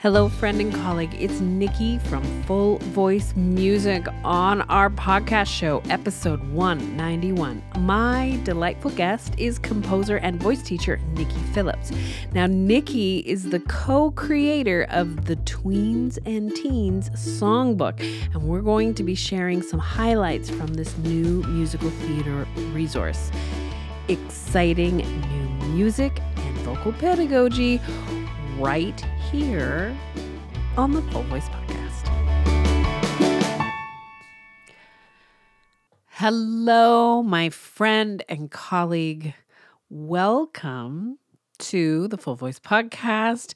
Hello, friend and colleague. It's Nikki from Full Voice Music on our podcast show, episode 191. My delightful guest is composer and voice teacher Nicky Phillips. Now, Nicky is the co creator of the Tweens and Teens Songbook, and we're going to be sharing some highlights from this new musical theater resource. Exciting new music and vocal pedagogy right here on the Full Voice Podcast. Hello, my friend and colleague. Welcome to the Full Voice Podcast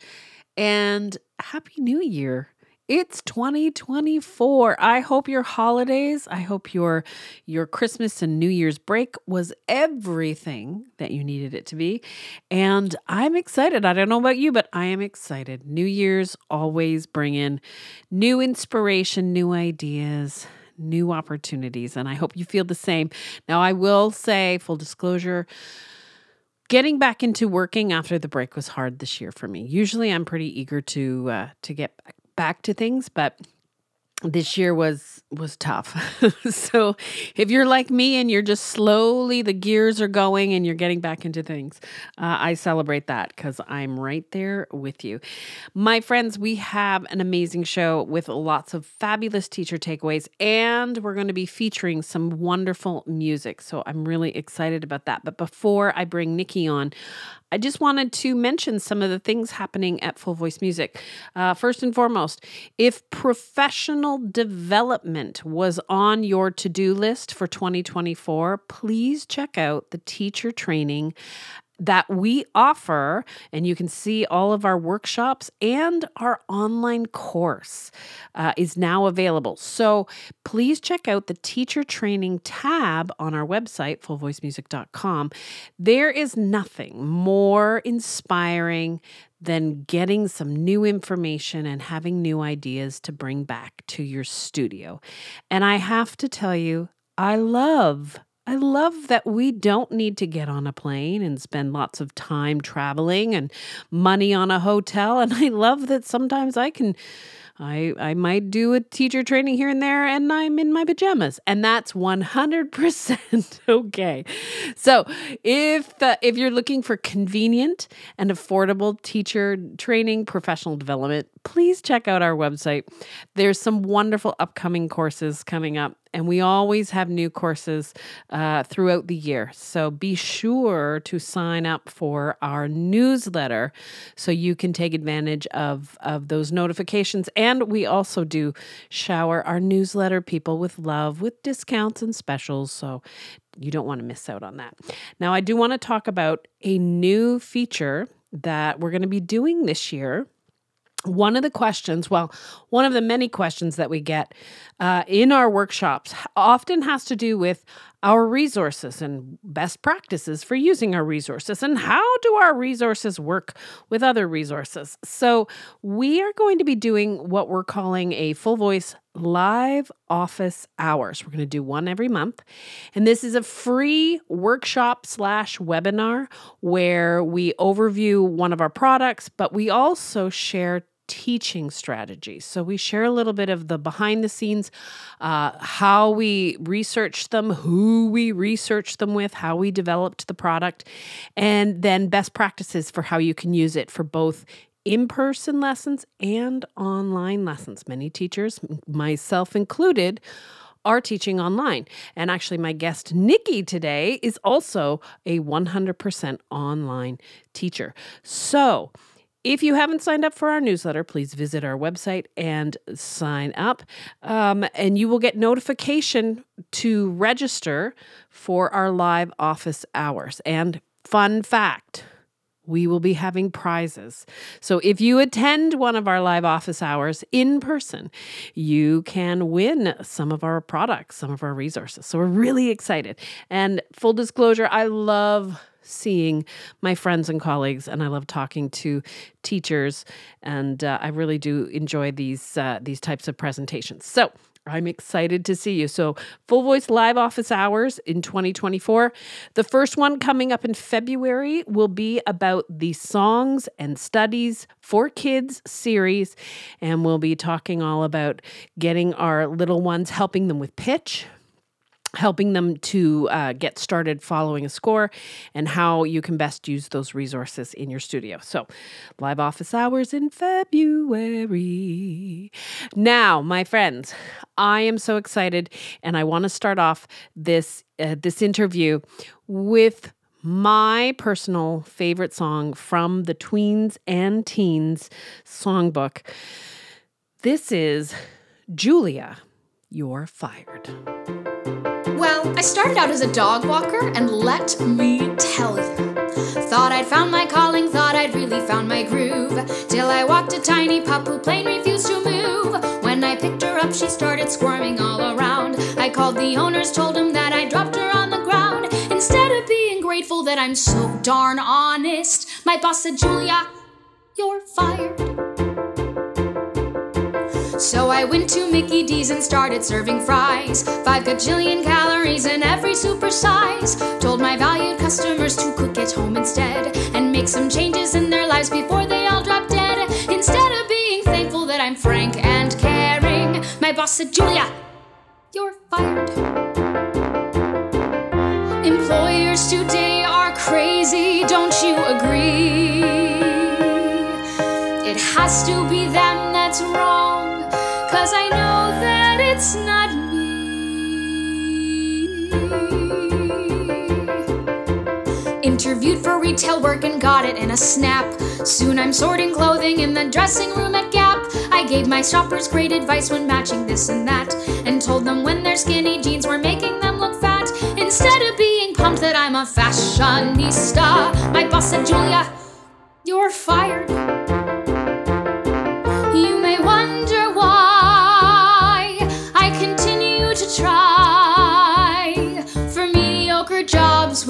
and Happy New Year. It's 2024. I hope your holidays, I hope your your Christmas and New Year's break was everything that you needed it to be. And I'm excited. I don't know about you, but I am excited. New Year's always bring in new inspiration, new ideas, new opportunities, and I hope you feel the same. Now, I will say full disclosure, getting back into working after the break was hard this year for me. Usually I'm pretty eager to uh, to get back back to things, but this year was was tough. so if you're like me and you're just slowly the gears are going and you're getting back into things, uh, I celebrate that because I'm right there with you. My friends, we have an amazing show with lots of fabulous teacher takeaways, and we're going to be featuring some wonderful music. So I'm really excited about that. But before I bring Nicky on, I just wanted to mention some of the things happening at Full Voice Music. Uh, first and foremost, if professional development was on your to do list for 2024, please check out the teacher training that we offer, and you can see all of our workshops and our online course uh, is now available. So please check out the teacher training tab on our website, fullvoicemusic.com. There is nothing more inspiring than getting some new information and having new ideas to bring back to your studio. And I have to tell you, I love I love that we don't need to get on a plane and spend lots of time traveling and money on a hotel. And I love that sometimes I can I I might do a teacher training here and there and I'm in my pajamas and that's 100% okay. So, if the, if you're looking for convenient and affordable teacher training, professional development, please check out our website. There's some wonderful upcoming courses coming up and we always have new courses uh, throughout the year. So be sure to sign up for our newsletter so you can take advantage of, of those notifications. And we also do shower our newsletter people with love with discounts and specials. So you don't want to miss out on that. Now, I do want to talk about a new feature that we're going to be doing this year one of the questions, well, one of the many questions that we get uh, in our workshops often has to do with our resources and best practices for using our resources and how do our resources work with other resources. So, we are going to be doing what we're calling a full voice live office hours. We're going to do one every month. And this is a free workshop slash webinar where we overview one of our products, but we also share teaching strategies. So we share a little bit of the behind the scenes, uh, how we researched them, who we researched them with, how we developed the product, and then best practices for how you can use it for both in person lessons and online lessons. Many teachers, myself included, are teaching online. And actually, my guest, Nicky, today is also a 100% online teacher. So, if you haven't signed up for our newsletter, please visit our website and sign up. Um, and you will get notification to register for our live office hours. And fun fact, we will be having prizes. So if you attend one of our live office hours in person, you can win some of our products, some of our resources. So we're really excited. And full disclosure, I love seeing my friends and colleagues, and I love talking to teachers, and uh, I really do enjoy these uh, these types of presentations. So. I'm excited to see you. So, Full Voice Live Office Hours in 2024. The first one coming up in February will be about the Songs and Studies for Kids series. And we'll be talking all about getting our little ones, helping them with pitch, helping them to uh, get started following a score and how you can best use those resources in your studio. So, live office hours in February. Now, my friends, I am so excited and I want to start off this uh, this interview with my personal favorite song from the Tweens and Teens songbook. This is Julia, You're Fired. I started out as a dog walker, and let me tell you. Thought I'd found my calling, thought I'd really found my groove. Till I walked a tiny pup who plain refused to move. When I picked her up, she started squirming all around. I called the owners, told them that I dropped her on the ground. Instead of being grateful that I'm so darn honest, my boss said, Julia, you're fired. So I went to Mickey D's and started serving fries. Five gajillion calories in every super size. Told my valued customers to cook at home instead and make some changes in their lives before they all drop dead. Instead of being thankful that I'm frank and caring, my boss said, Julia, you're fired. Employers today are crazy, don't you agree? It has to be them that's wrong. Cause I know that it's not me. Interviewed for retail work and got it in a snap. Soon I'm sorting clothing in the dressing room at Gap. I gave my shoppers great advice when matching this and that, and told them when their skinny jeans were making them look fat. Instead of being pumped that I'm a fashionista, my boss said, Julia, you're fired.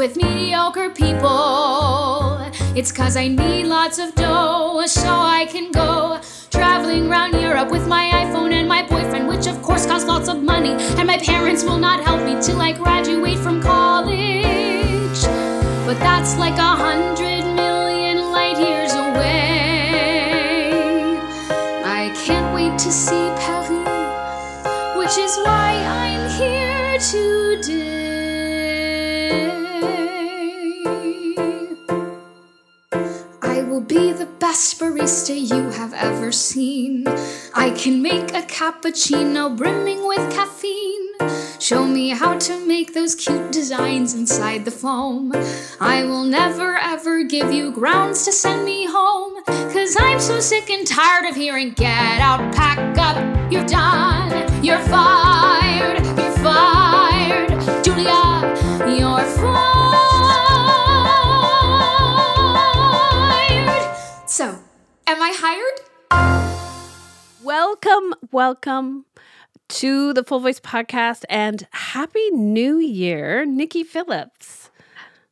With mediocre people. It's cause I need lots of dough so I can go traveling around Europe with my iPhone and my boyfriend, which of course costs lots of money. And my parents will not help me till I graduate from college. But that's like a hundred be the best barista you have ever seen. I can make a cappuccino brimming with caffeine. Show me how to make those cute designs inside the foam. I will never ever give you grounds to send me home. Cause I'm so sick and tired of hearing get out, pack up, you're done, you're fired, you're fired. Julia, you're fired. Am I hired? Welcome, welcome to the Full Voice Podcast and Happy New Year, Nicky Phillips.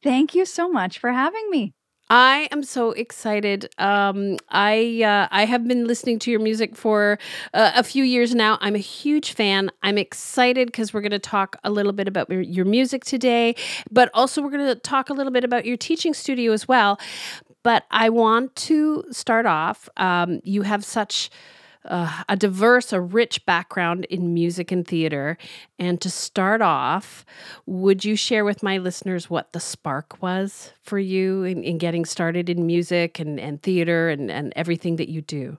Thank you so much for having me. I am so excited. Um, I uh, I have been listening to your music for uh, a few years now. I'm a huge fan. I'm excited because we're going to talk a little bit about your, your music today, but also we're going to talk a little bit about your teaching studio as well. But I want to start off. Um, you have such uh, a diverse, a rich background in music and theater. And to start off, would you share with my listeners what the spark was for you in, in getting started in music and, and theater and, and everything that you do?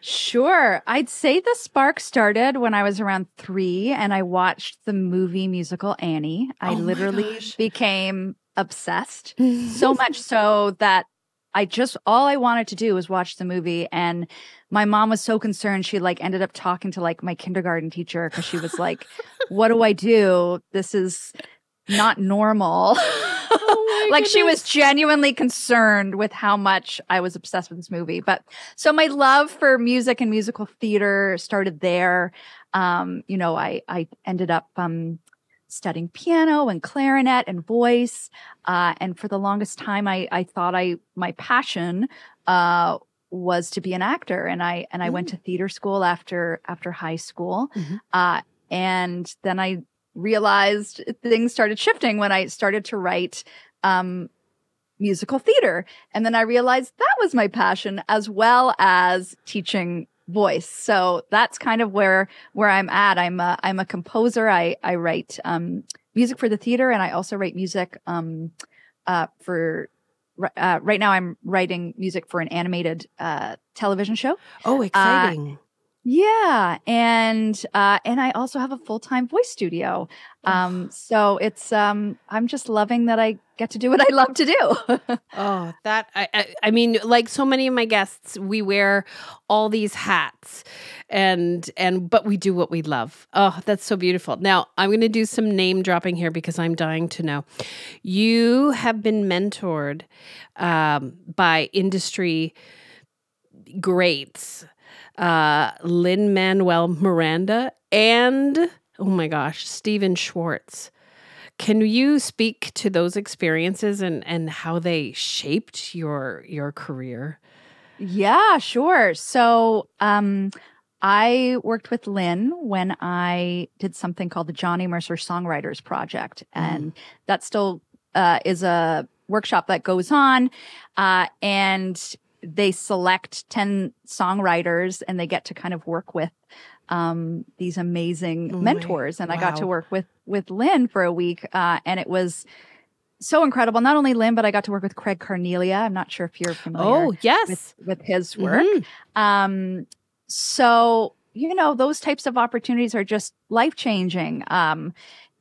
Sure. I'd say the spark started when I was around three and I watched the movie musical Annie. I Oh literally gosh. became obsessed. so much so that I just all I wanted to do was watch the movie and my mom was so concerned she like ended up talking to like my kindergarten teacher cuz she was like what do I do? This is not normal. Oh like she was genuinely concerned with how much I was obsessed with this movie but so my love for music and musical theater started there. Um you know I I ended up um studying piano and clarinet and voice. Uh, and for the longest time, I, I thought I my passion uh, was to be an actor, and I and I mm. went to theater school after after high school, mm-hmm. uh, and then I realized things started shifting when I started to write um, musical theater, and then I realized that was my passion as well as teaching voice. So that's kind of where where I'm at. I'm a, I'm a composer. I I write um, music for the theater, and I also write music um, uh, for. Uh, right now, I'm writing music for an animated uh, television show. Oh, uh, exciting! Yeah, and uh, and I also have a full time voice studio. Um, so it's um, I'm just loving that I get to do what I love to do. oh, that I, I, I mean, like so many of my guests, we wear all these hats, and and but we do what we love. Oh, that's so beautiful. Now I'm going to do some name dropping here because I'm dying to know. You have been mentored um, by industry greats uh, Lin Manuel Miranda, and oh my gosh, Stephen Schwartz. Can you speak to those experiences and, and how they shaped your your career? Yeah, sure. So um, I worked with Lin when I did something called the Johnny Mercer Songwriters Project, mm. and that still uh, is a workshop that goes on. Uh, and they select 10 songwriters and they get to kind of work with um, these amazing mentors. And wow. I got to work with with Lin for a week, uh, and it was so incredible. Not only Lin, but I got to work with Craig Carnelia. I'm not sure if you're familiar. Oh, yes, with, with his work. Mm-hmm. Um, so you know, those types of opportunities are just life changing. Um,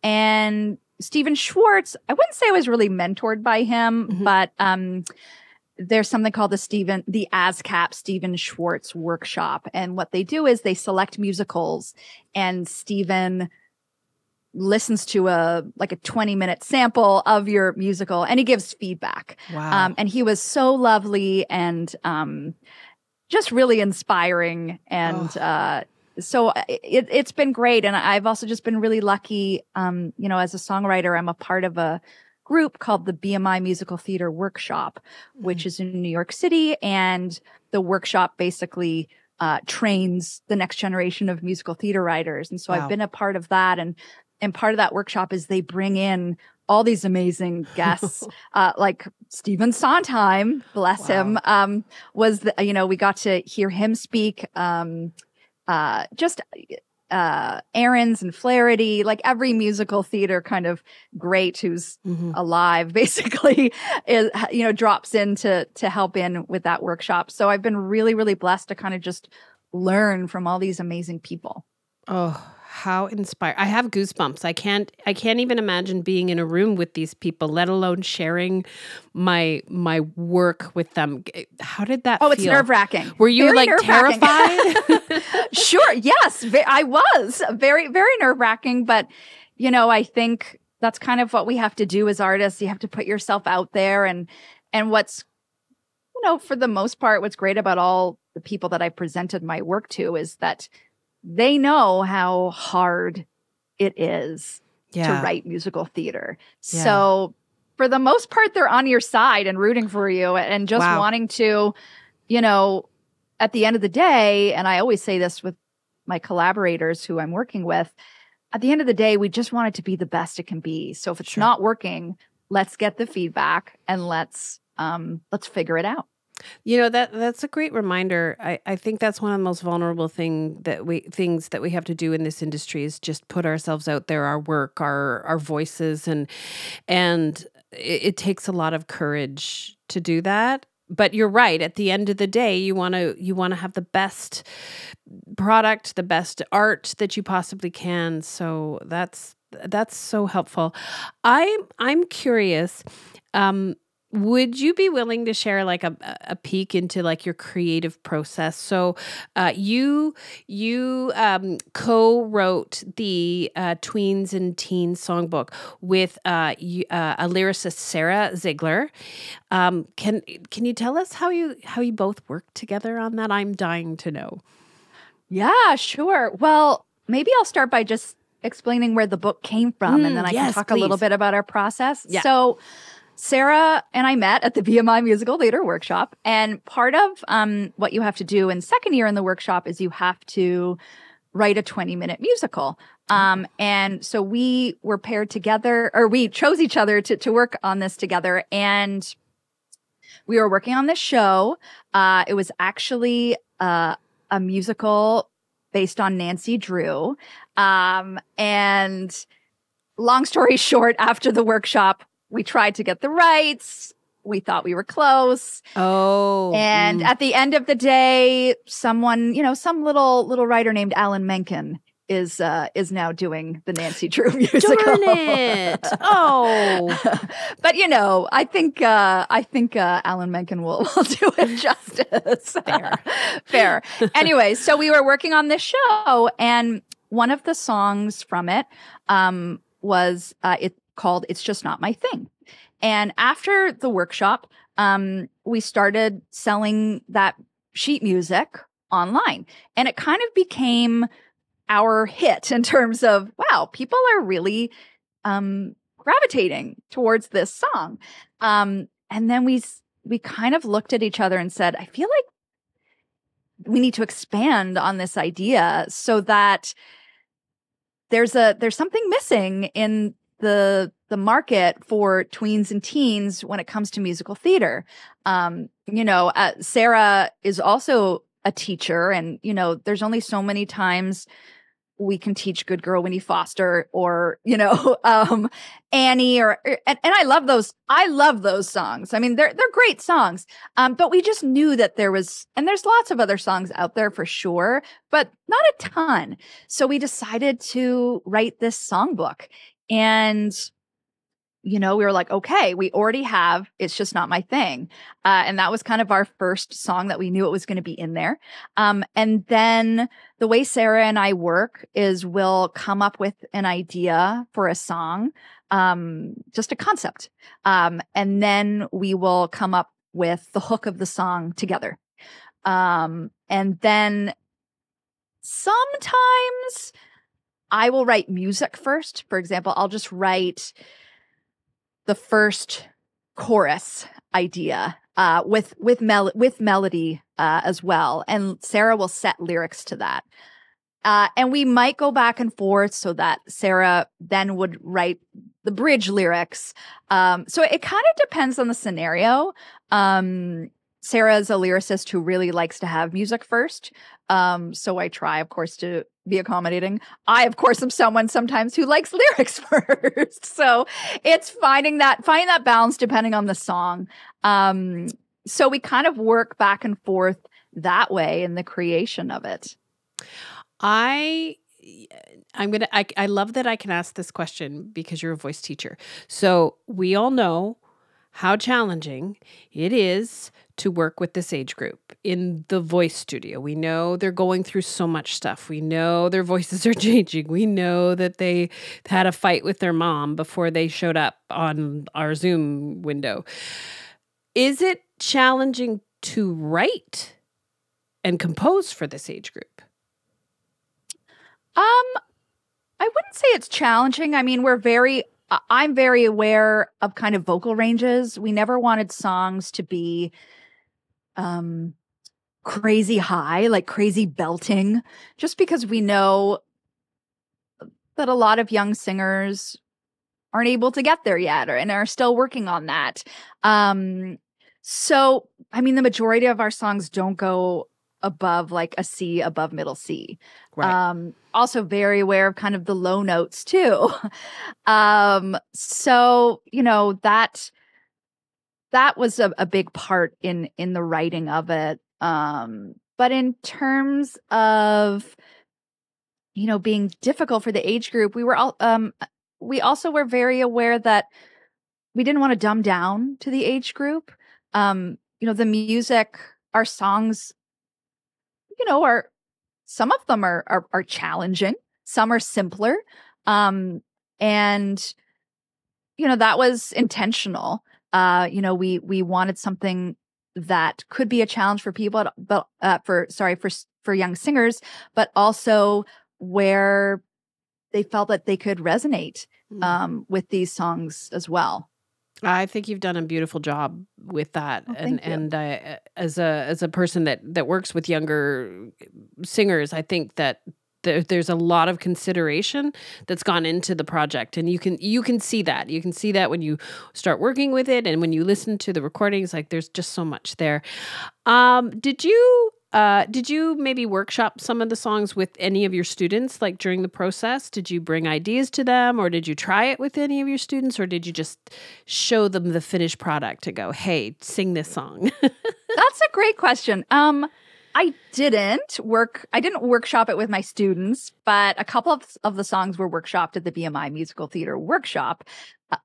and Stephen Schwartz, I wouldn't say I was really mentored by him, mm-hmm. but um, there's something called the Stephen, the ASCAP Stephen Schwartz workshop. And what they do is they select musicals and Stephen listens to a like a 20 minute sample of your musical and he gives feedback. Wow. Um, and he was so lovely and um, just really inspiring and oh. uh, so it, has been great and i've also just been really lucky um, you know as a songwriter i'm a part of a group called the BMI Musical Theater Workshop, mm-hmm. which is in New York City. And the workshop basically uh, trains the next generation of musical theater writers. And so wow. I've been a part of that. And and part of that workshop is they bring in all these amazing guests, uh, like Stephen Sondheim, bless wow. him, um, was the, you know we got to hear him speak. Um, uh, just uh Ahrens and Flaherty, like every musical theater kind of great who's mm-hmm. alive basically is you know drops in to to help in with that workshop. So I've been really really blessed to kind of just learn from all these amazing people. Oh, how inspired i have goosebumps. I can't i can't even imagine being in a room with these people let alone sharing my my work with them. How did that oh feel? it's nerve-wracking. Were you very like terrified? Sure yes. I was. Very very nerve-wracking but you know i think that's kind of what we have to do as artists. You have to put yourself out there and and what's you know for the most part what's great about all the people that i presented my work to is that they know how hard it is yeah. to write musical theater. Yeah. So for the most part, they're on your side and rooting for you and just wow. wanting to, you know, at the end of the day, and I always say this with my collaborators who I'm working with, at the end of the day, we just want it to be the best it can be. So if it's sure. not working, let's get the feedback and let's um let's figure it out. You know that that's a great reminder. I, I think that's one of the most vulnerable thing that we things that we have to do in this industry is just put ourselves out there, our work, our our voices, and and it, it takes a lot of courage to do that. But you're right. At the end of the day, you want to you want to have the best product, the best art that you possibly can. So that's that's so helpful. I'm I'm curious. Um, would you be willing to share like a, a peek into like your creative process? So uh, you you um, co-wrote the uh, tweens and teens songbook with uh, you, uh, a lyricist sarah ziegler. Um, can can you tell us how you how you both worked together on that? I'm dying to know. Yeah sure. Well maybe i'll start by just explaining where the book came from, and Mm, then I yes, can talk a little bit about our process. Yeah. So, Sarah and I met at the BMI Musical Theater Workshop, and part of um, what you have to do in second year in the workshop is you have to write a 20 minute musical. Um, and so we were paired together, or we chose each other to, to work on this together. And we were working on this show. Uh, it was actually uh, a musical based on Nancy Drew. Um, and long story short, after the workshop, we tried to get the rights. We thought we were close. Oh. And mm. at the end of the day, someone, you know, some little little writer named Alan Menken is uh is now doing the Nancy Drew musical. Darn it. Oh. but you know, I think uh I think uh Alan Menken will will do it justice. Fair. Fair. Anyway, so we were working on this show and one of the songs from it um was uh it called It's Just Not My Thing. And after the workshop, um, we started selling that sheet music online. And it kind of became our hit in terms of, wow, people are really um, gravitating towards this song. Um, and then we we kind of looked at each other and said, I feel like we need to expand on this idea so that there's a there's something missing in the the market for tweens and teens when it comes to musical theater. Um, you know, uh, Sarah is also a teacher, and you know, there's only so many times we can teach Good Girl Winnie Foster or you know um, Annie or or- and, and I love those. I love those songs. I mean, they're they're great songs. Um, but we just knew that there was, and there's lots of other songs out there for sure, but not a ton. So we decided to write this songbook and you know we were like okay we already have it's just not my thing. Uh, and that was kind of our first song that we knew it was going to be in there. Um, and then the way sarah and i work is we'll come up with an idea for a song um, just a concept um, and then we will come up with the hook of the song together. Um, and then sometimes I will write music first. For example, I'll just write the first chorus idea uh, with with mel- with melody uh, as well, and Sarah will set lyrics to that. Uh, and we might go back and forth so that Sarah then would write the bridge lyrics. Um, so it kind of depends on the scenario. Um, Sarah is a lyricist who really likes to have music first. Um, so I try, of course, to be accommodating. I, of course, am someone sometimes who likes lyrics first. so it's finding that finding that balance depending on the song. Um, so we kind of work back and forth that way in the creation of it. I I'm gonna I, I love that I can ask this question because you're a voice teacher. So we all know how challenging it is to work with this age group in the voice studio. We know they're going through so much stuff. We know their voices are changing. We know that they had a fight with their mom before they showed up on our Zoom window. Is it challenging to write and compose for this age group? Um, I wouldn't say it's challenging. I mean, we're very, I'm very aware of kind of vocal ranges. We never wanted songs to be, um, crazy high, like crazy belting, just because we know that a lot of young singers aren't able to get there yet or, and are still working on that. Um, so, I mean, the majority of our songs don't go above like a C, above middle C. Um, also very aware of kind of the low notes too. um, so you know that that was a, a big part in in the writing of it. Um, but in terms of you know being difficult for the age group, we were all um we also were very aware that we didn't want to dumb down to the age group. Um, you know, the music, our songs, you know, are some of them are are, are challenging some are simpler um and you know that was intentional uh you know we we wanted something that could be a challenge for people but uh, for sorry for for young singers but also where they felt that they could resonate Mm. um, with these songs as well. I think you've done a beautiful job with that, Oh, and and uh, as a as a person that that works with younger singers, I think that there, there's a lot of consideration that's gone into the project, and you can you can see that you can see that when you start working with it, and when you listen to the recordings, like there's just so much there. Um, did you? Uh, did you maybe workshop some of the songs with any of your students, like during the process? Did you bring ideas to them, or did you try it with any of your students, or did you just show them the finished product to go, "Hey, sing this song"? That's a great question. Um, I didn't work. I didn't workshop it with my students, but a couple of, of the songs were workshopped at the BMI Musical Theater workshop. Uh,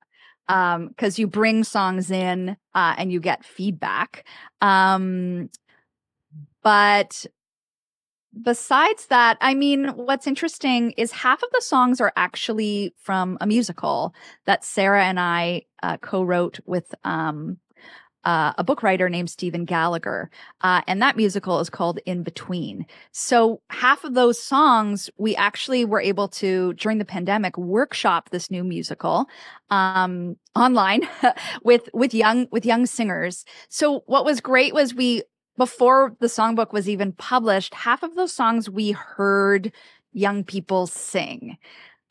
Um, because you bring songs in uh, and you get feedback. Um, but besides that, I mean, what's interesting is half of the songs are actually from a musical that Sarah and I uh, co-wrote with um, uh, a book writer named Stephen Gallagher. Uh, and that musical is called In Between. So half of those songs, we actually were able to, during the pandemic, workshop this new musical um, online with with young with young singers. So what was great was we before the songbook was even published, half of those songs we heard young people sing.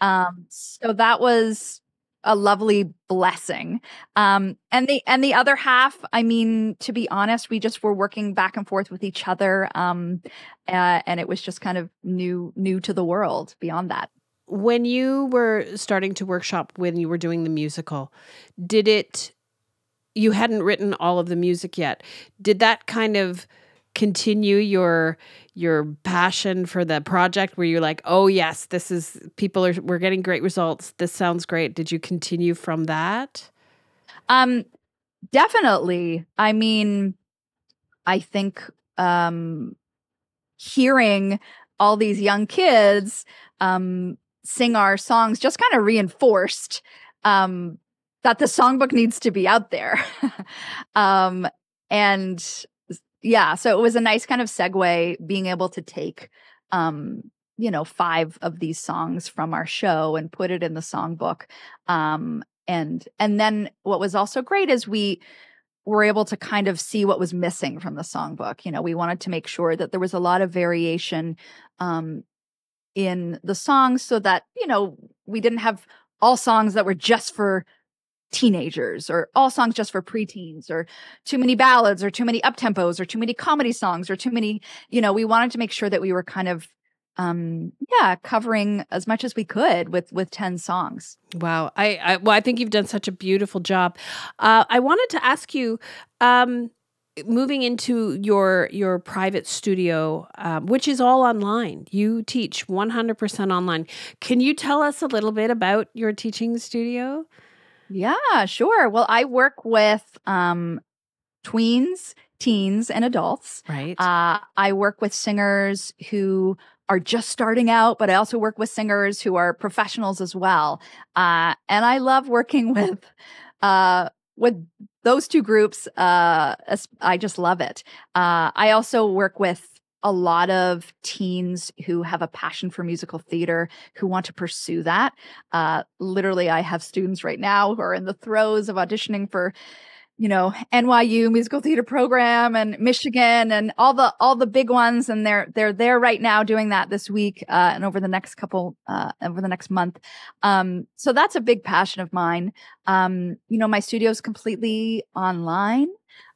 Um, so that was a lovely blessing. Um, and the and the other half, I mean, to be honest, we just were working back and forth with each other, um, uh, and it was just kind of new new to the world. Beyond that, when you were starting to workshop when you were doing the musical, did it? You hadn't written all of the music yet. Did that kind of continue your your passion for the project where you're like oh yes this is people are we're getting great results this sounds great did you continue from that um, definitely. I mean, I think um, hearing all these young kids um, sing our songs just kind of reinforced um, that the songbook needs to be out there. um, and yeah, so it was a nice kind of segue being able to take, um, you know, five of these songs from our show and put it in the songbook. Um, and and then what was also great is we were able to kind of see what was missing from the songbook. You know, we wanted to make sure that there was a lot of variation um, in the songs so that, you know, we didn't have all songs that were just for teenagers or all songs just for preteens or too many ballads or too many uptempos or too many comedy songs or too many, you know, we wanted to make sure that we were kind of um yeah covering as much as we could with with 10 songs. Wow. I, I well i think you've done such a beautiful job. Uh, i wanted to ask you um moving into your your private studio um, which is all online. You teach 100% online. Can you tell us a little bit about your teaching studio yeah sure. Well i work with um tweens teens and adults. Right. Uh, i work with singers who are just starting out but i also work with singers who are professionals as well. Uh, and i love working with uh, with those two groups uh, i just love it. Uh, i also work with a lot of teens who have a passion for musical theater who want to pursue that. Uh, literally i have students right now who are in the throes of auditioning for you know NYU musical theater program and Michigan and all the all the big ones and they're they're there right now doing that this week uh, and over the next couple uh, over the next month. Um, so that's a big passion of mine. Um, you know my studio is completely online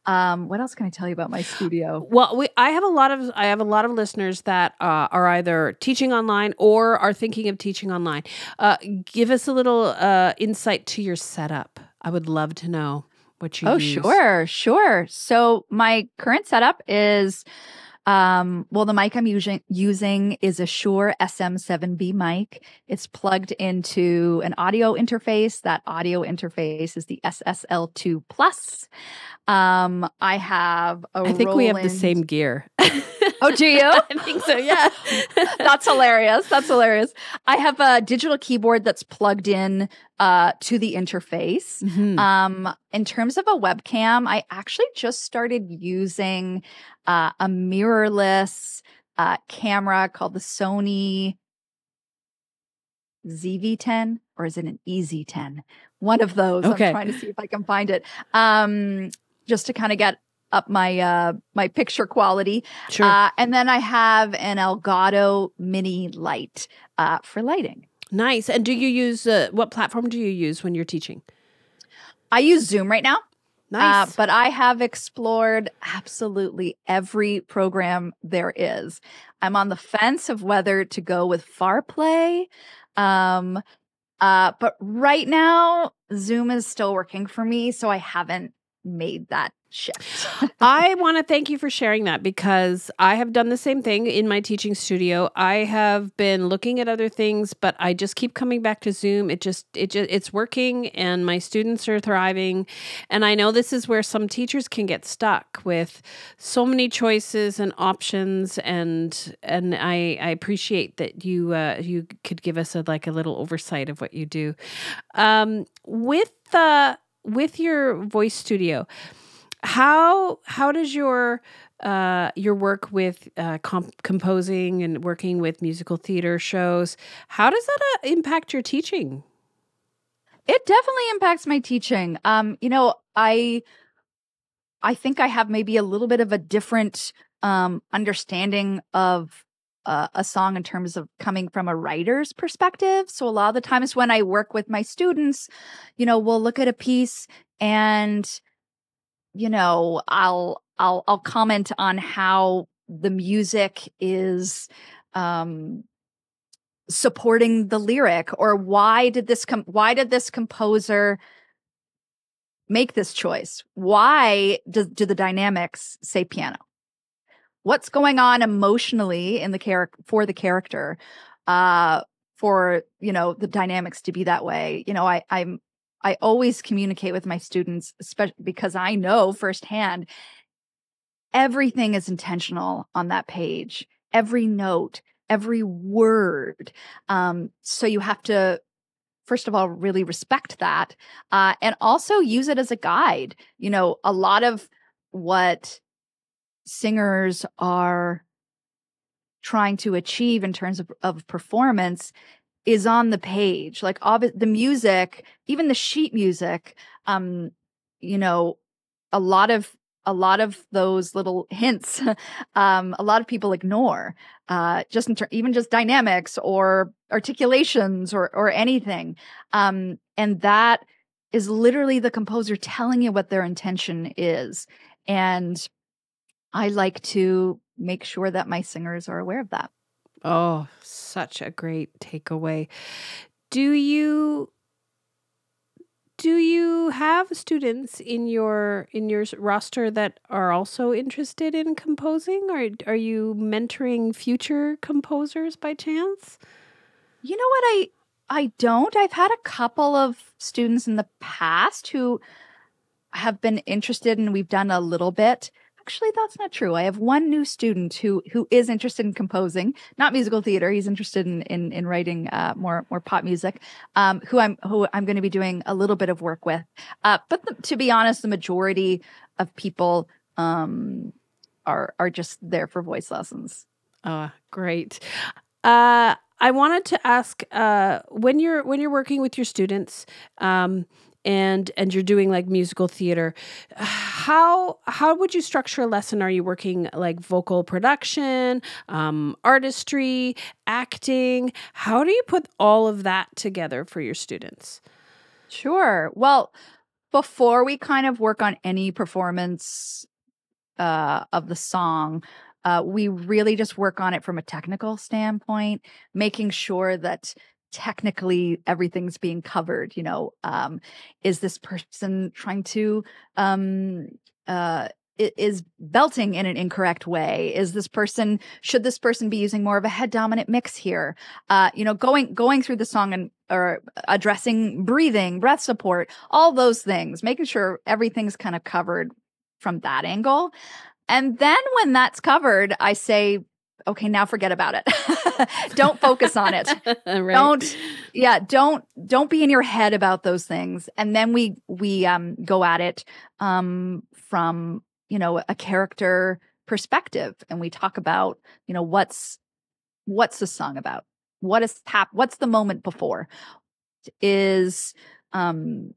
um, what else can I tell you about my studio Well, we, I have a lot of I have a lot of listeners that uh, are either teaching online or are thinking of teaching online. Uh, give us a little uh, insight to your setup. I would love to know what you. Oh, use. sure, sure. So my current setup is um well the mic I'm using using is a Shure SM7B mic. It's plugged into an audio interface. That audio interface is the SSL2 Plus. Um I have a I think we have the same gear. Oh, do you? I think so. Yeah. that's hilarious. That's hilarious. I have a digital keyboard that's plugged in uh, to the interface. Mhm. Um, in terms of a webcam, I actually just started using uh, a mirrorless uh, camera called the Sony ZV10 or is it an EZ10? One of those. Okay. I'm trying to see if I can find it. Um, just to kind of get up my uh my picture quality. Sure. Uh, and then I have an Elgato Mini Light uh, for lighting. nice. And do you use uh, what platform do you use when you're teaching? I use Zoom right now. Nice. Uh, but I have explored absolutely every program there is. I'm on the fence of whether to go with FarPlay. Um, uh, but right now, Zoom is still working for me, so I haven't made that shift. I want to thank you for sharing that because I have done the same thing in my teaching studio. I have been looking at other things, but I just keep coming back to Zoom. It just it just it's working and my students are thriving. And I know this is where some teachers can get stuck with so many choices and options and and I I appreciate that you uh you could give us a like a little oversight of what you do. Um with the with your voice studio, how how does your uh, your work with uh, comp- composing and working with musical theater shows how does that uh, impact your teaching It definitely impacts my teaching. Um, you know, I I think I have maybe a little bit of a different um understanding of uh, a song in terms of coming from a writer's perspective. So a lot of the times when I work with my students, you know, we'll look at a piece and you know, I'll I'll I'll comment on how the music is um supporting the lyric or why did this com- why did this composer make this choice why do, do the dynamics say piano what's going on emotionally in the character for the character uh for you know the dynamics to be that way you know i i'm i always communicate with my students especially because i know firsthand everything is intentional on that page every note every word. Um, so you have to, first of all, really respect that uh, and also use it as a guide. You know, a lot of what singers are trying to achieve in terms of, of performance is on the page. Like ob- the music even the sheet music um you know a lot of a lot of those little hints um, a lot of people ignore uh, just in ter- even just dynamics or articulations or or anything. Um, and that is literally the composer telling you what their intention is. And i like to make sure that my singers are aware of that. Oh such a great takeaway. Do you do you have students in your in your roster that are also interested in composing? Or are you mentoring future composers by chance? You know what? I I don't. I've had a couple of students in the past who have been interested and we've done a little bit. Actually, that's not true. I have one new student who who is interested in composing, not musical theater. He's interested in in, in writing uh, more more pop music. Um, who I'm who I'm going to be doing a little bit of work with. Uh, but the, to be honest, the majority of people um, are are just there for voice lessons. Oh, great. Uh, I wanted to ask uh, when you're when you're working with your students um, and and you're doing like musical theater, how how would you structure a lesson? Are you working like vocal production, um, artistry, acting? How do you put all of that together for your students? Sure. Well, before we kind of work on any performance uh, of the song, uh, we really just work on it from a technical standpoint, making sure that technically everything's being covered. You know, um, is this person trying to um, uh, is belting in an incorrect way? Is this person should this person be using more of a head dominant mix here? Uh, you know, going going through the song and or addressing breathing, breath support, all those things, making sure everything's kind of covered from that angle. And then when that's covered, I say, okay, now forget about it. don't focus on it. Right? Don't yeah, don't don't be in your head about those things. And then we we um go at it um from, you know, a character perspective and we talk about, you know, what's what's the song about? what is tap what's the moment before is um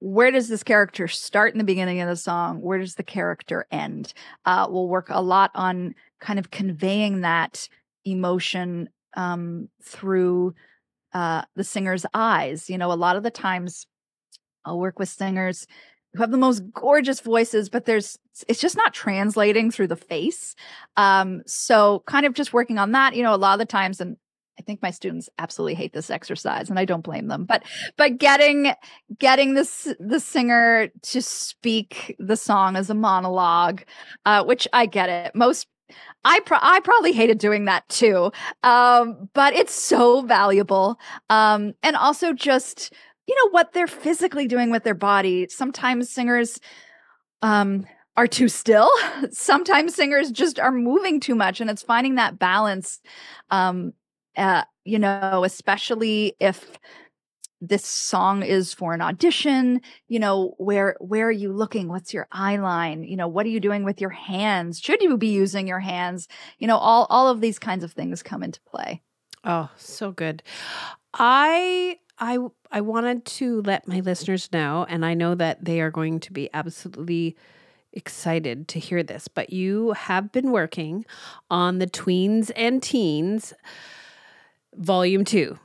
where does this character start in the beginning of the song where does the character end uh we'll work a lot on kind of conveying that emotion um through uh the singer's eyes you know a lot of the times i'll work with singers who have the most gorgeous voices but there's it's just not translating through the face um so kind of just working on that you know a lot of the times and I think my students absolutely hate this exercise and I don't blame them. But but getting getting this the singer to speak the song as a monologue, uh, which I get it. Most I pro- I probably hated doing that too. Um, but it's so valuable. Um, and also just you know what they're physically doing with their body. Sometimes singers um are too still. Sometimes singers just are moving too much and it's finding that balance um uh, you know, especially if this song is for an audition you know where where are you looking? What's your eye line? You know what are you doing with your hands? Should you be using your hands? You know all all of these kinds of things come into play. Oh so good. I i i wanted to let my listeners know and i know that they are going to be absolutely excited to hear this but you have been working on the tweens and teens volume two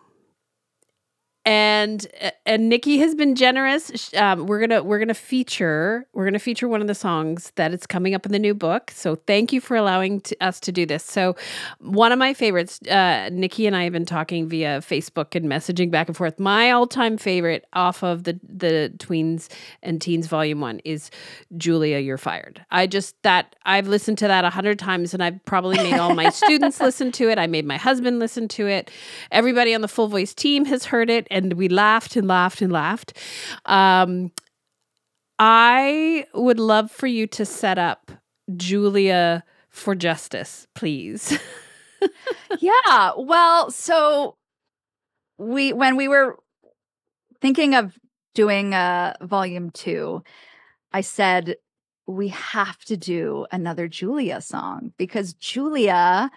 and and Nicky has been generous. Um, we're gonna we're gonna feature we're gonna feature one of the songs that is coming up in the new book. So thank you for allowing to, us to do this. So one of my favorites, uh, Nicky and I have been talking via Facebook and messaging back and forth. My all time favorite off of the the Tweens and Teens Volume One is Julia, You're Fired. I just that I've listened to that a hundred times, and I've probably made all my students listen to it. I made my husband listen to it. Everybody on the Full Voice team has heard it and we laughed and laughed and laughed. Um, I would love for you to set up Julia for justice, please. yeah. Well, so we when we were thinking of doing uh volume 2, I said we have to do another Julia song because Julia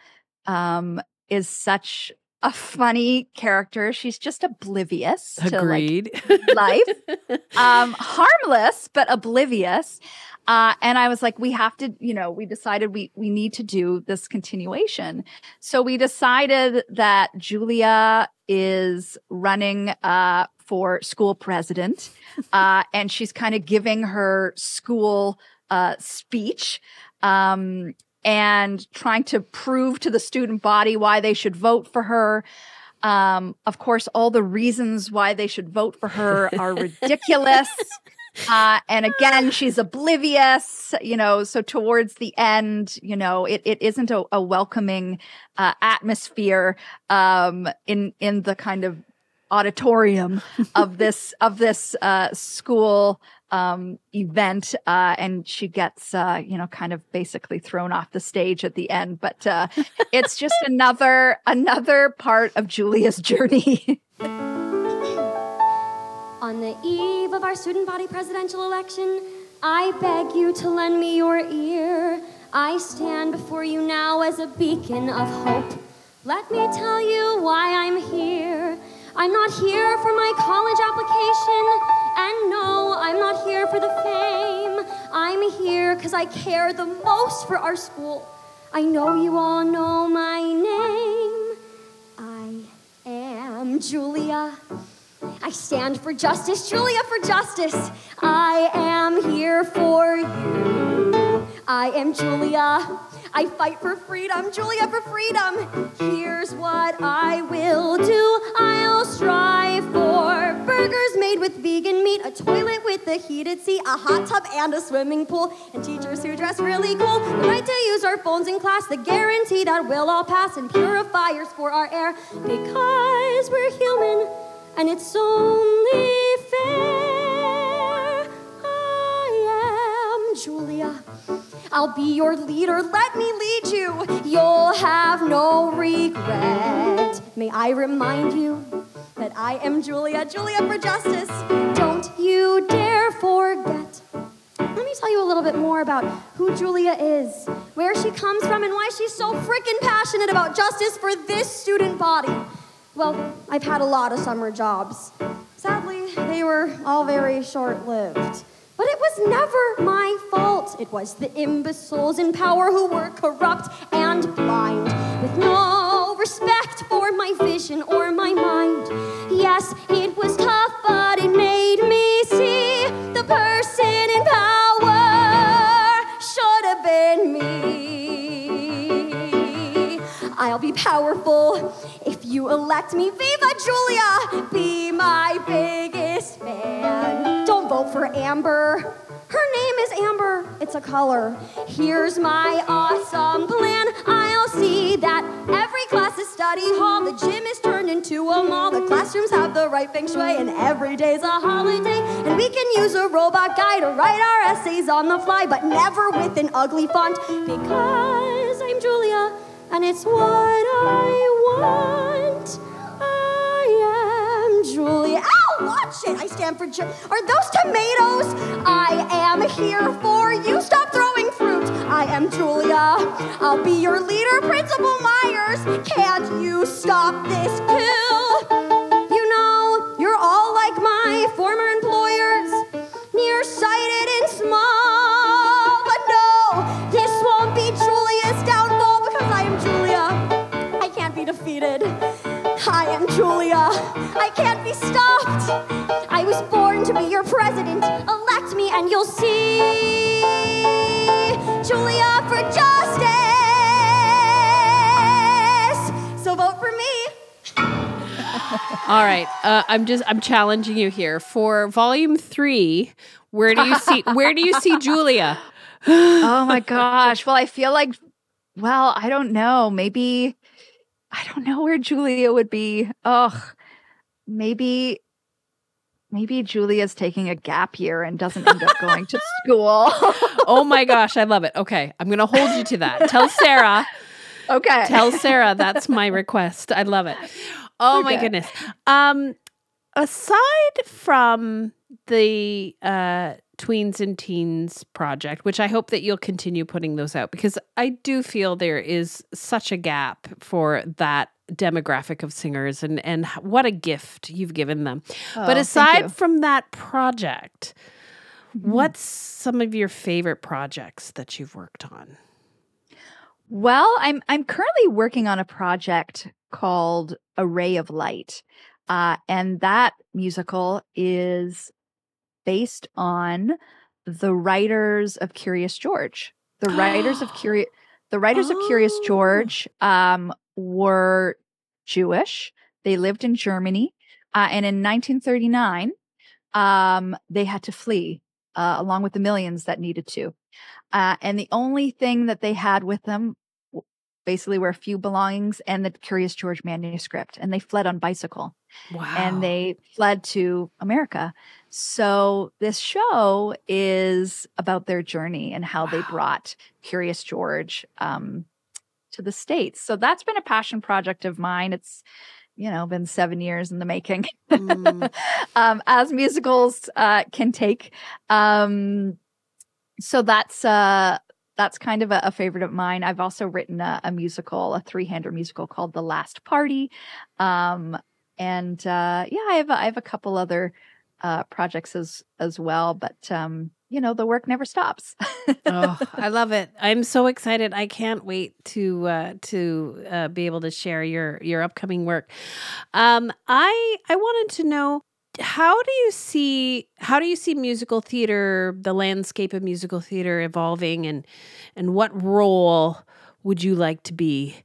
um is such a funny character. She's just oblivious Agreed. to like, life. um, harmless, but oblivious. Uh, and I was like, we have to, you know, we decided we we need to do this continuation. So we decided that Julia is running uh, for school president, uh, and she's kind of giving her school uh, speech. Um, and trying to prove to the student body why they should vote for her. Um, of course, all the reasons why they should vote for her are ridiculous. Uh, and again, she's oblivious, you know. So towards the end, you know, it, it isn't a, a welcoming uh, atmosphere um, in in the kind of auditorium of this of this uh, school um, event, uh, and she gets, uh, you know, kind of basically thrown off the stage at the end. But uh, it's just another another part of Julia's journey. On the eve of our student body presidential election, I beg you to lend me your ear. I stand before you now as a beacon of hope. Let me tell you why I'm here. I'm not here for my college application, and no, I'm not here for the fame. I'm here because I care the most for our school. I know you all know my name. I am Julia. I stand for justice, Julia for justice. I am here for you. I am Julia. I fight for freedom, Julia for freedom. Here's what I will do I'll strive for burgers made with vegan meat, a toilet with a heated seat, a hot tub and a swimming pool, and teachers who dress really cool. The right to use our phones in class, the guarantee that we'll all pass, and purifiers for our air because we're human and it's only fair. Julia. I'll be your leader. Let me lead you. You'll have no regret. May I remind you that I am Julia, Julia for justice. Don't you dare forget. Let me tell you a little bit more about who Julia is, where she comes from, and why she's so freaking passionate about justice for this student body. Well, I've had a lot of summer jobs. Sadly, they were all very short lived. But it was never my fault. It was the imbeciles in power who were corrupt and blind, with no respect for my vision or my mind. Yes, it was tough, but it made me see the person in power should have been me. I'll be powerful if you elect me. Viva Julia! Be my biggest fan. Don't vote for Amber. Her name is Amber. It's a color. Here's my awesome plan. I'll see that every class is study hall. The gym is turned into a mall. The classrooms have the right feng shui, and every day's a holiday. And we can use a robot guy to write our essays on the fly, but never with an ugly font because I'm Julia, and it's what I want. I am Julia. Watch it. I stand for. Ju- Are those tomatoes? I am here for you. Stop throwing fruit. I am Julia. I'll be your leader, Principal Myers. Can't you stop this kill? You know, you're all like my former employers, nearsighted and small. I am Julia. I can't be stopped. I was born to be your president. Elect me and you'll see. Julia for justice. So vote for me. All right. Uh, I'm just I'm challenging you here for volume three. Where do you see where do you see Julia? oh my gosh. Well, I feel like, well, I don't know. Maybe, I don't know where Julia would be. Ugh. Maybe, maybe Julia's taking a gap year and doesn't end up going to school. Oh my gosh, I love it. Okay, I'm gonna hold you to that. Tell Sarah. okay. Tell Sarah that's my request. I love it. Oh my goodness. Um aside from the uh tweens and teens project, which I hope that you'll continue putting those out because I do feel there is such a gap for that demographic of singers and and what a gift you've given them. Oh, but aside from that project, Mhm. what's some of your favorite projects that you've worked on? Well, I'm I'm currently working on a project called Array of Light. Uh, and that musical is based on the writers of Curious George. The writers of Curious the writers of Curious Oh. George um, were Jewish. They lived in Germany, uh, and in 1939, um, they had to flee uh, along with the millions that needed to. Uh, and the only thing that they had with them basically were a few belongings and the Curious George manuscript. And they fled on bicycle Wow. and they fled to America. So this show is about their journey and how they brought Curious George um, to the States. So that's been a passion project of mine. It's you know been seven years in the making Mm. um, as musicals uh, can take um, so that's uh that's kind of a, a favorite of mine i've also written a, a musical a three-hander musical called the last party um, and uh, yeah i have a, i have a couple other uh, projects as as well but um, you know the work never stops oh, I love it. I'm so excited. I can't wait to uh, to uh, be able to share your your upcoming work. Um, I I wanted to know how do you see how do you see musical theater, the landscape of musical theater evolving, and and what role would you like to be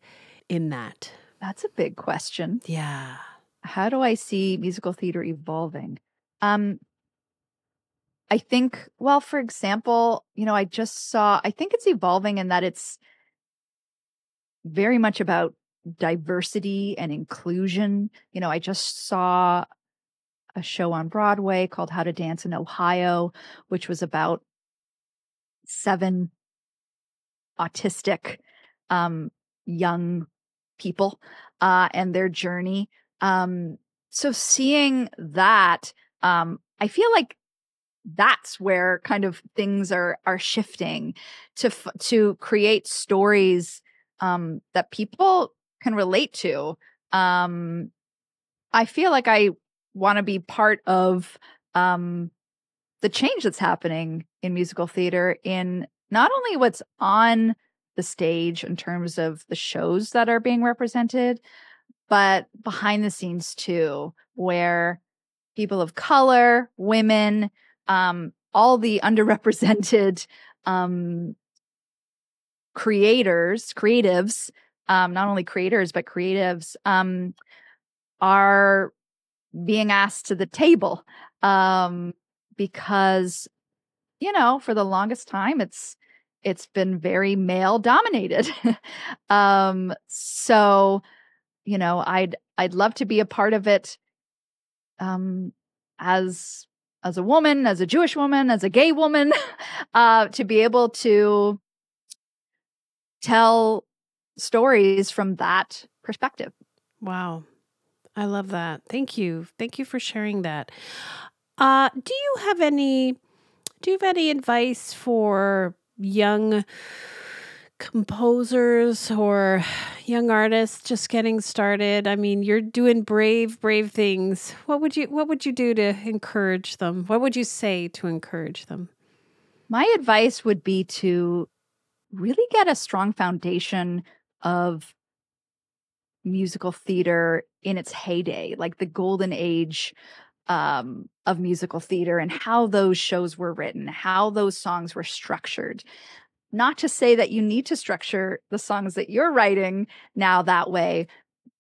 in that? that's a big question Yeah. how do I see musical theater evolving? Um, I think, well, for example, you know, I just saw, I think it's evolving in that it's very much about diversity and inclusion. You know, I just saw a show on Broadway called How to Dance in Ohio, which was about seven autistic um, young people uh, and their journey. Um, so seeing that, um, I feel like that's where kind of things are are shifting to f- to create stories um, that people can relate to. Um, I feel like I want to be part of um, the change that's happening in musical theater in not only what's on the stage in terms of the shows that are being represented, but behind the scenes too, where people of color, women, um, all the underrepresented um, creators, creatives, um, not only creators, but creatives um, are being asked to the table um, because, you know, for the longest time, it's it's been very male dominated. um, so, you know, I'd I'd love to be a part of it um, as as a woman, as a Jewish woman, as a gay woman, uh, to be able to tell stories from that perspective. Wow. I love that. Thank you. Thank you for sharing that. Uh, do you have any do you have any advice for young composers or young artists just getting started? I mean, you're doing brave, brave things. What would you what would you do to encourage them? What would you say to encourage them? My advice would be to really get a strong foundation of musical theater in its heyday, like the golden age um, of musical theater and how those shows were written, how those songs were structured. Not to say that you need to structure the songs that you're writing now that way,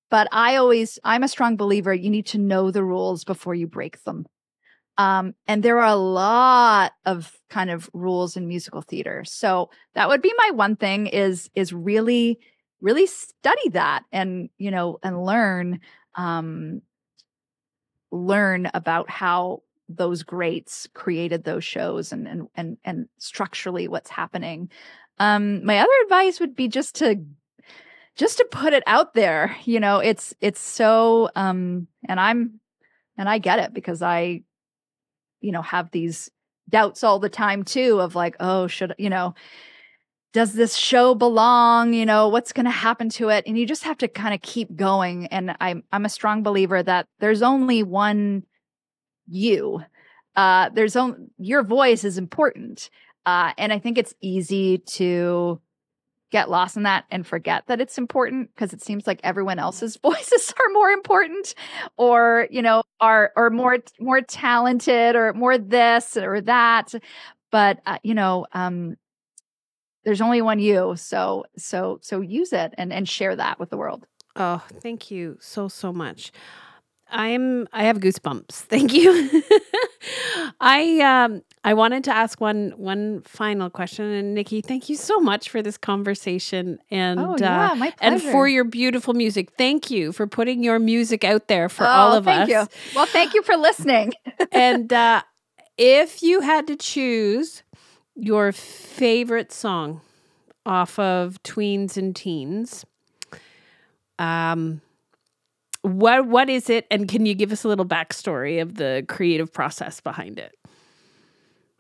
but I always, I'm a strong believer you need to know the rules before you break them. Um, and there are a lot of kind of rules in musical theater. So that would be my one thing is is really really study that and you know and learn um learn about how those greats created those shows and and and, and structurally what's happening. Um my other advice would be just to just to put it out there you know it's it's so um and i'm and i get it because i you know have these doubts all the time too of like oh should you know does this show belong? You know what's going to happen to it? And you just have to kind of keep going. And i'm i'm a strong believer that there's only one you. Uh there's only your voice is important. Uh and i think it's easy to get lost in that and forget that it's important because it seems like everyone else's voices are more important or you know are or more more talented or more this or that. But uh, you know um there's only one you so so so use it and and share that with the world. Oh thank you so so much. I'm i have goosebumps. Thank you. I um i wanted to ask one one final question and nicky thank you so much for this conversation and oh, yeah, uh, my and for your beautiful music. Thank you for putting your music out there for all Oh, of thank us. You well thank you for listening. And uh if you had to choose your favorite song off of tweens and teens. Um what what is it and can you give us a little backstory of the creative process behind it?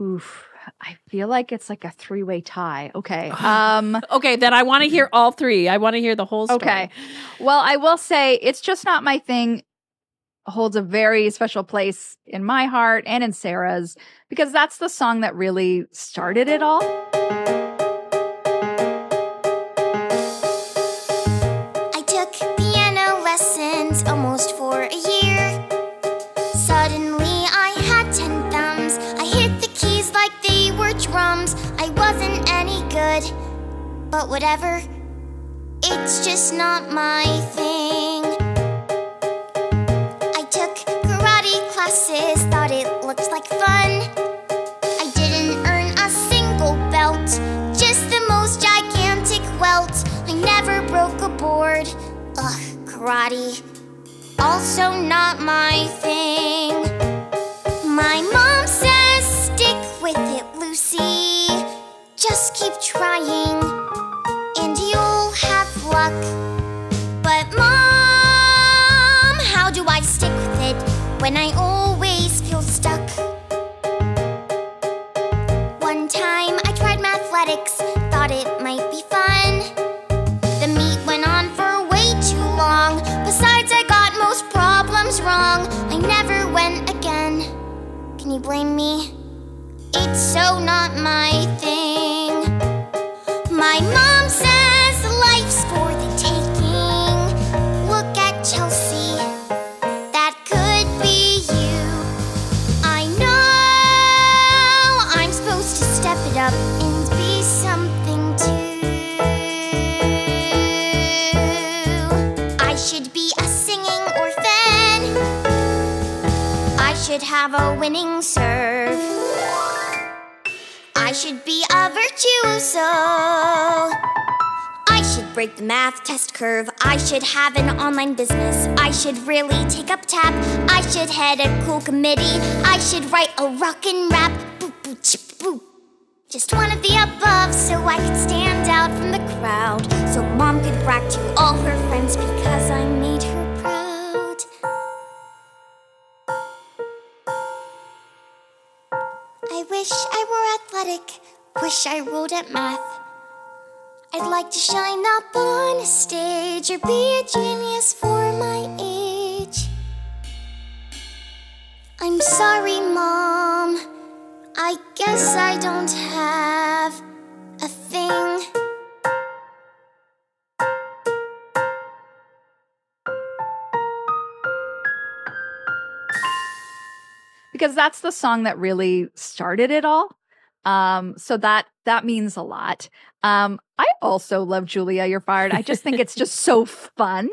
Oof i feel like it's like a three-way tie. Okay um okay then i want to hear all three. I want to hear the whole story. Okay. Well, I will say it's just not my thing holds a very special place in my heart and in Sarah's because that's the song that really started it all. I took piano lessons almost for a year. Suddenly, I had ten thumbs. I hit the keys like they were drums. I wasn't any good, but whatever. It's just not my thing. Classes, thought it looked like fun. I didn't earn a single belt, just the most gigantic welt. I never broke a board. Ugh, karate. Also not my thing. My mom says, stick with it, Lucy. Just keep trying, blame me. It's so not my thing. My mom says life's for the taking. Look at Chelsea, that could be you. I know I'm supposed to step it up and be something too. I should be a singing orphan. I should have a winning virtuoso. I should break the math test curve. I should have an online business. I should really take up tap. I should head a cool committee. I should write a rockin' rap. Boop, boop, chip, boop. Just one of the above so I could stand out from the crowd. So mom could brag to all her friends because I made her proud. I wish I were athletic, wish I ruled at math. I'd like to shine up on a stage or be a genius for my age. I'm sorry, Mom. I guess I don't have a thing. because that's the song that really started it all. Um, so that that means a lot. Um, I also love Julia, You're Fired. I just think it's just so fun.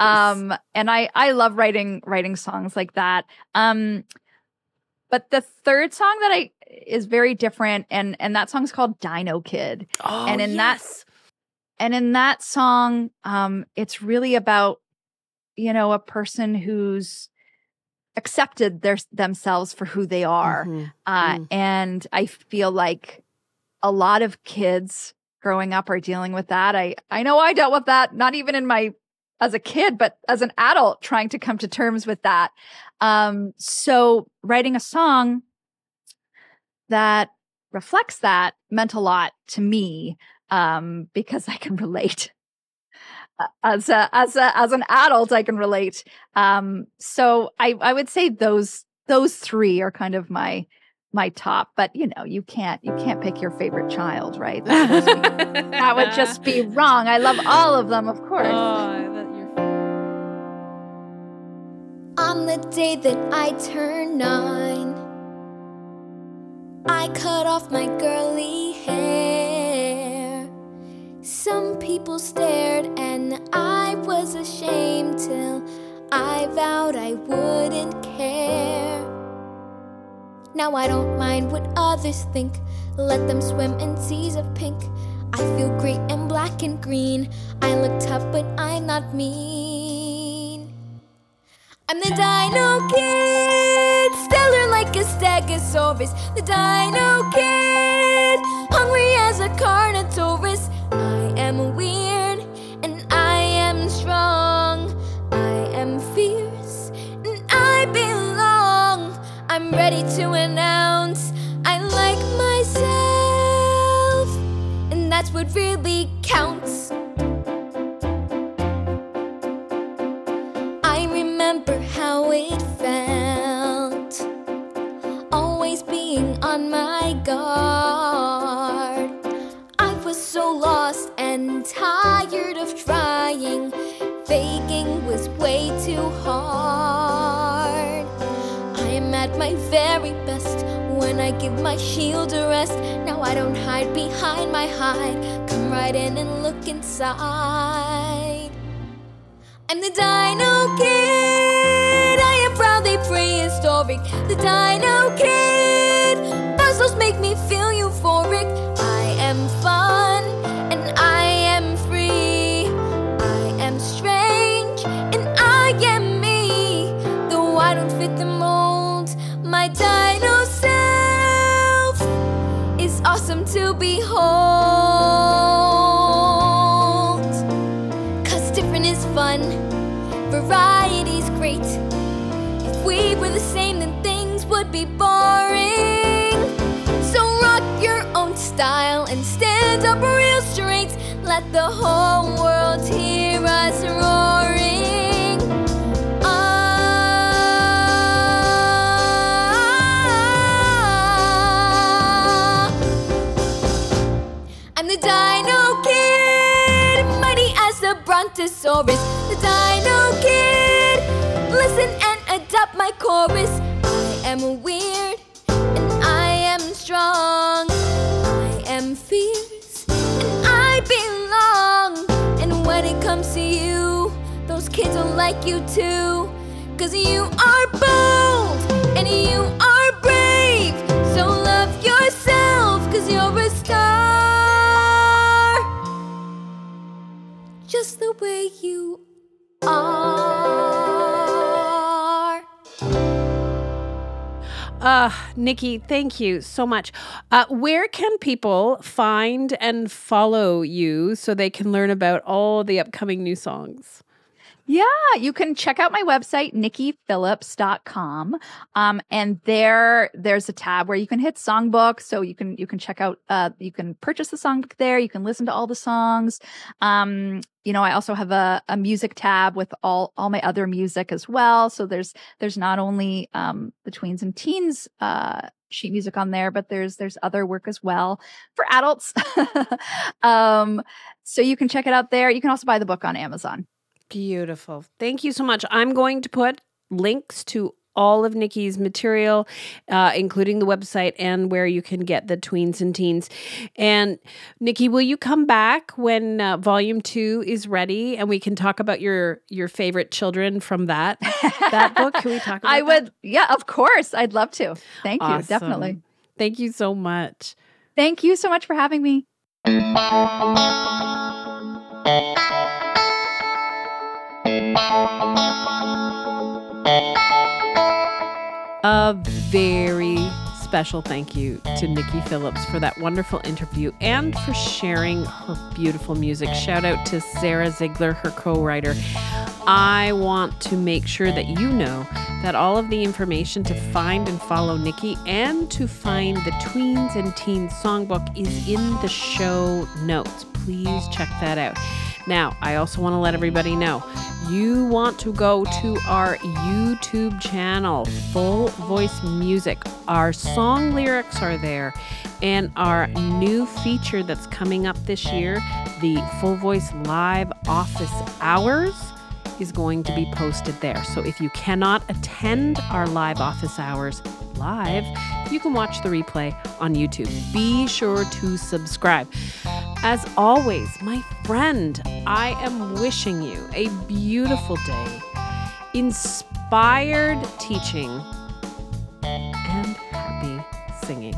Um, and I I love writing writing songs like that. Um, but the third song that I is very different, and and that song's called Dino Kid. oh, and in that- yes. And in that song, um, it's really about, you know, a person who's accepted their themselves for who they are. Mhm. Uh, Mm. And I feel like a lot of kids growing up are dealing with that. I I know I dealt with that, not even in my as a kid, but as an adult, trying to come to terms with that. Um, so writing a song that reflects that meant a lot to me um, because I can relate. As a as a as an adult, I can relate. Um, so I I would say those those three are kind of my my top. But you know, you can't you can't pick your favorite child, right? That would just be, that would just be wrong. I love all of them, of course. Oh, On the day that I turned nine, I cut off my girly hair. Some people stared, and I was ashamed till I vowed I wouldn't care. Now I don't mind what others think, let them swim in seas of pink. I feel great in black and green. I look tough, but I'm not mean. I'm the Dino Kid, stellar like a Stegosaurus. The Dino Kid, behind my hide, come right in and look inside. the whole world hear us roaring. Ah, I'm the Dino Kid, mighty as the Brontosaurus. The Dino Kid, listen and adopt my chorus. I am a weird. Like you too. Cause you are bold and you are brave. So love yourself, cause you're a star. Just the way you are. Uh, Nicky, thank you so much. Uh, where can people find and follow you so they can learn about all the upcoming new songs? Yeah, you can check out my website, nickyphillips.com. Um, and there there's a tab where you can hit songbook. So you can you can check out uh you can purchase the songbook there, you can listen to all the songs. Um, you know, I also have a, a music tab with all all my other music as well. So there's there's not only um the tweens and teens uh sheet music on there, but there's there's other work as well for adults. um, so you can check it out there. You can also buy the book on Amazon. Beautiful. Thank you so much. I'm going to put links to all of Nicky's material, uh, including the website and where you can get the tweens and teens. And Nicky, will you come back when uh, volume two is ready and we can talk about your your favorite children from that that book? Can we talk about I that? would, yeah, of course. I'd love to. Thank you. Definitely. Thank you so much. Thank you so much for having me. A very special thank you to Nicky Phillips for that wonderful interview and for sharing her beautiful music. Shout out to Sarah Ziegler, her co writer. I want to make sure that you know that all of the information to find and follow Nicky and to find the Tweens and Teens songbook is in the show notes. Please check that out. Now, I also want to let everybody know you want to go to our YouTube channel, Full Voice Music. Our song lyrics are there, and our new feature that's coming up this year, the Full Voice Live Office Hours, is going to be posted there. So if you cannot attend our live office hours live, you can watch the replay on YouTube. Be sure to subscribe. As always, my friend, I am wishing you a beautiful day, inspired teaching, and happy singing.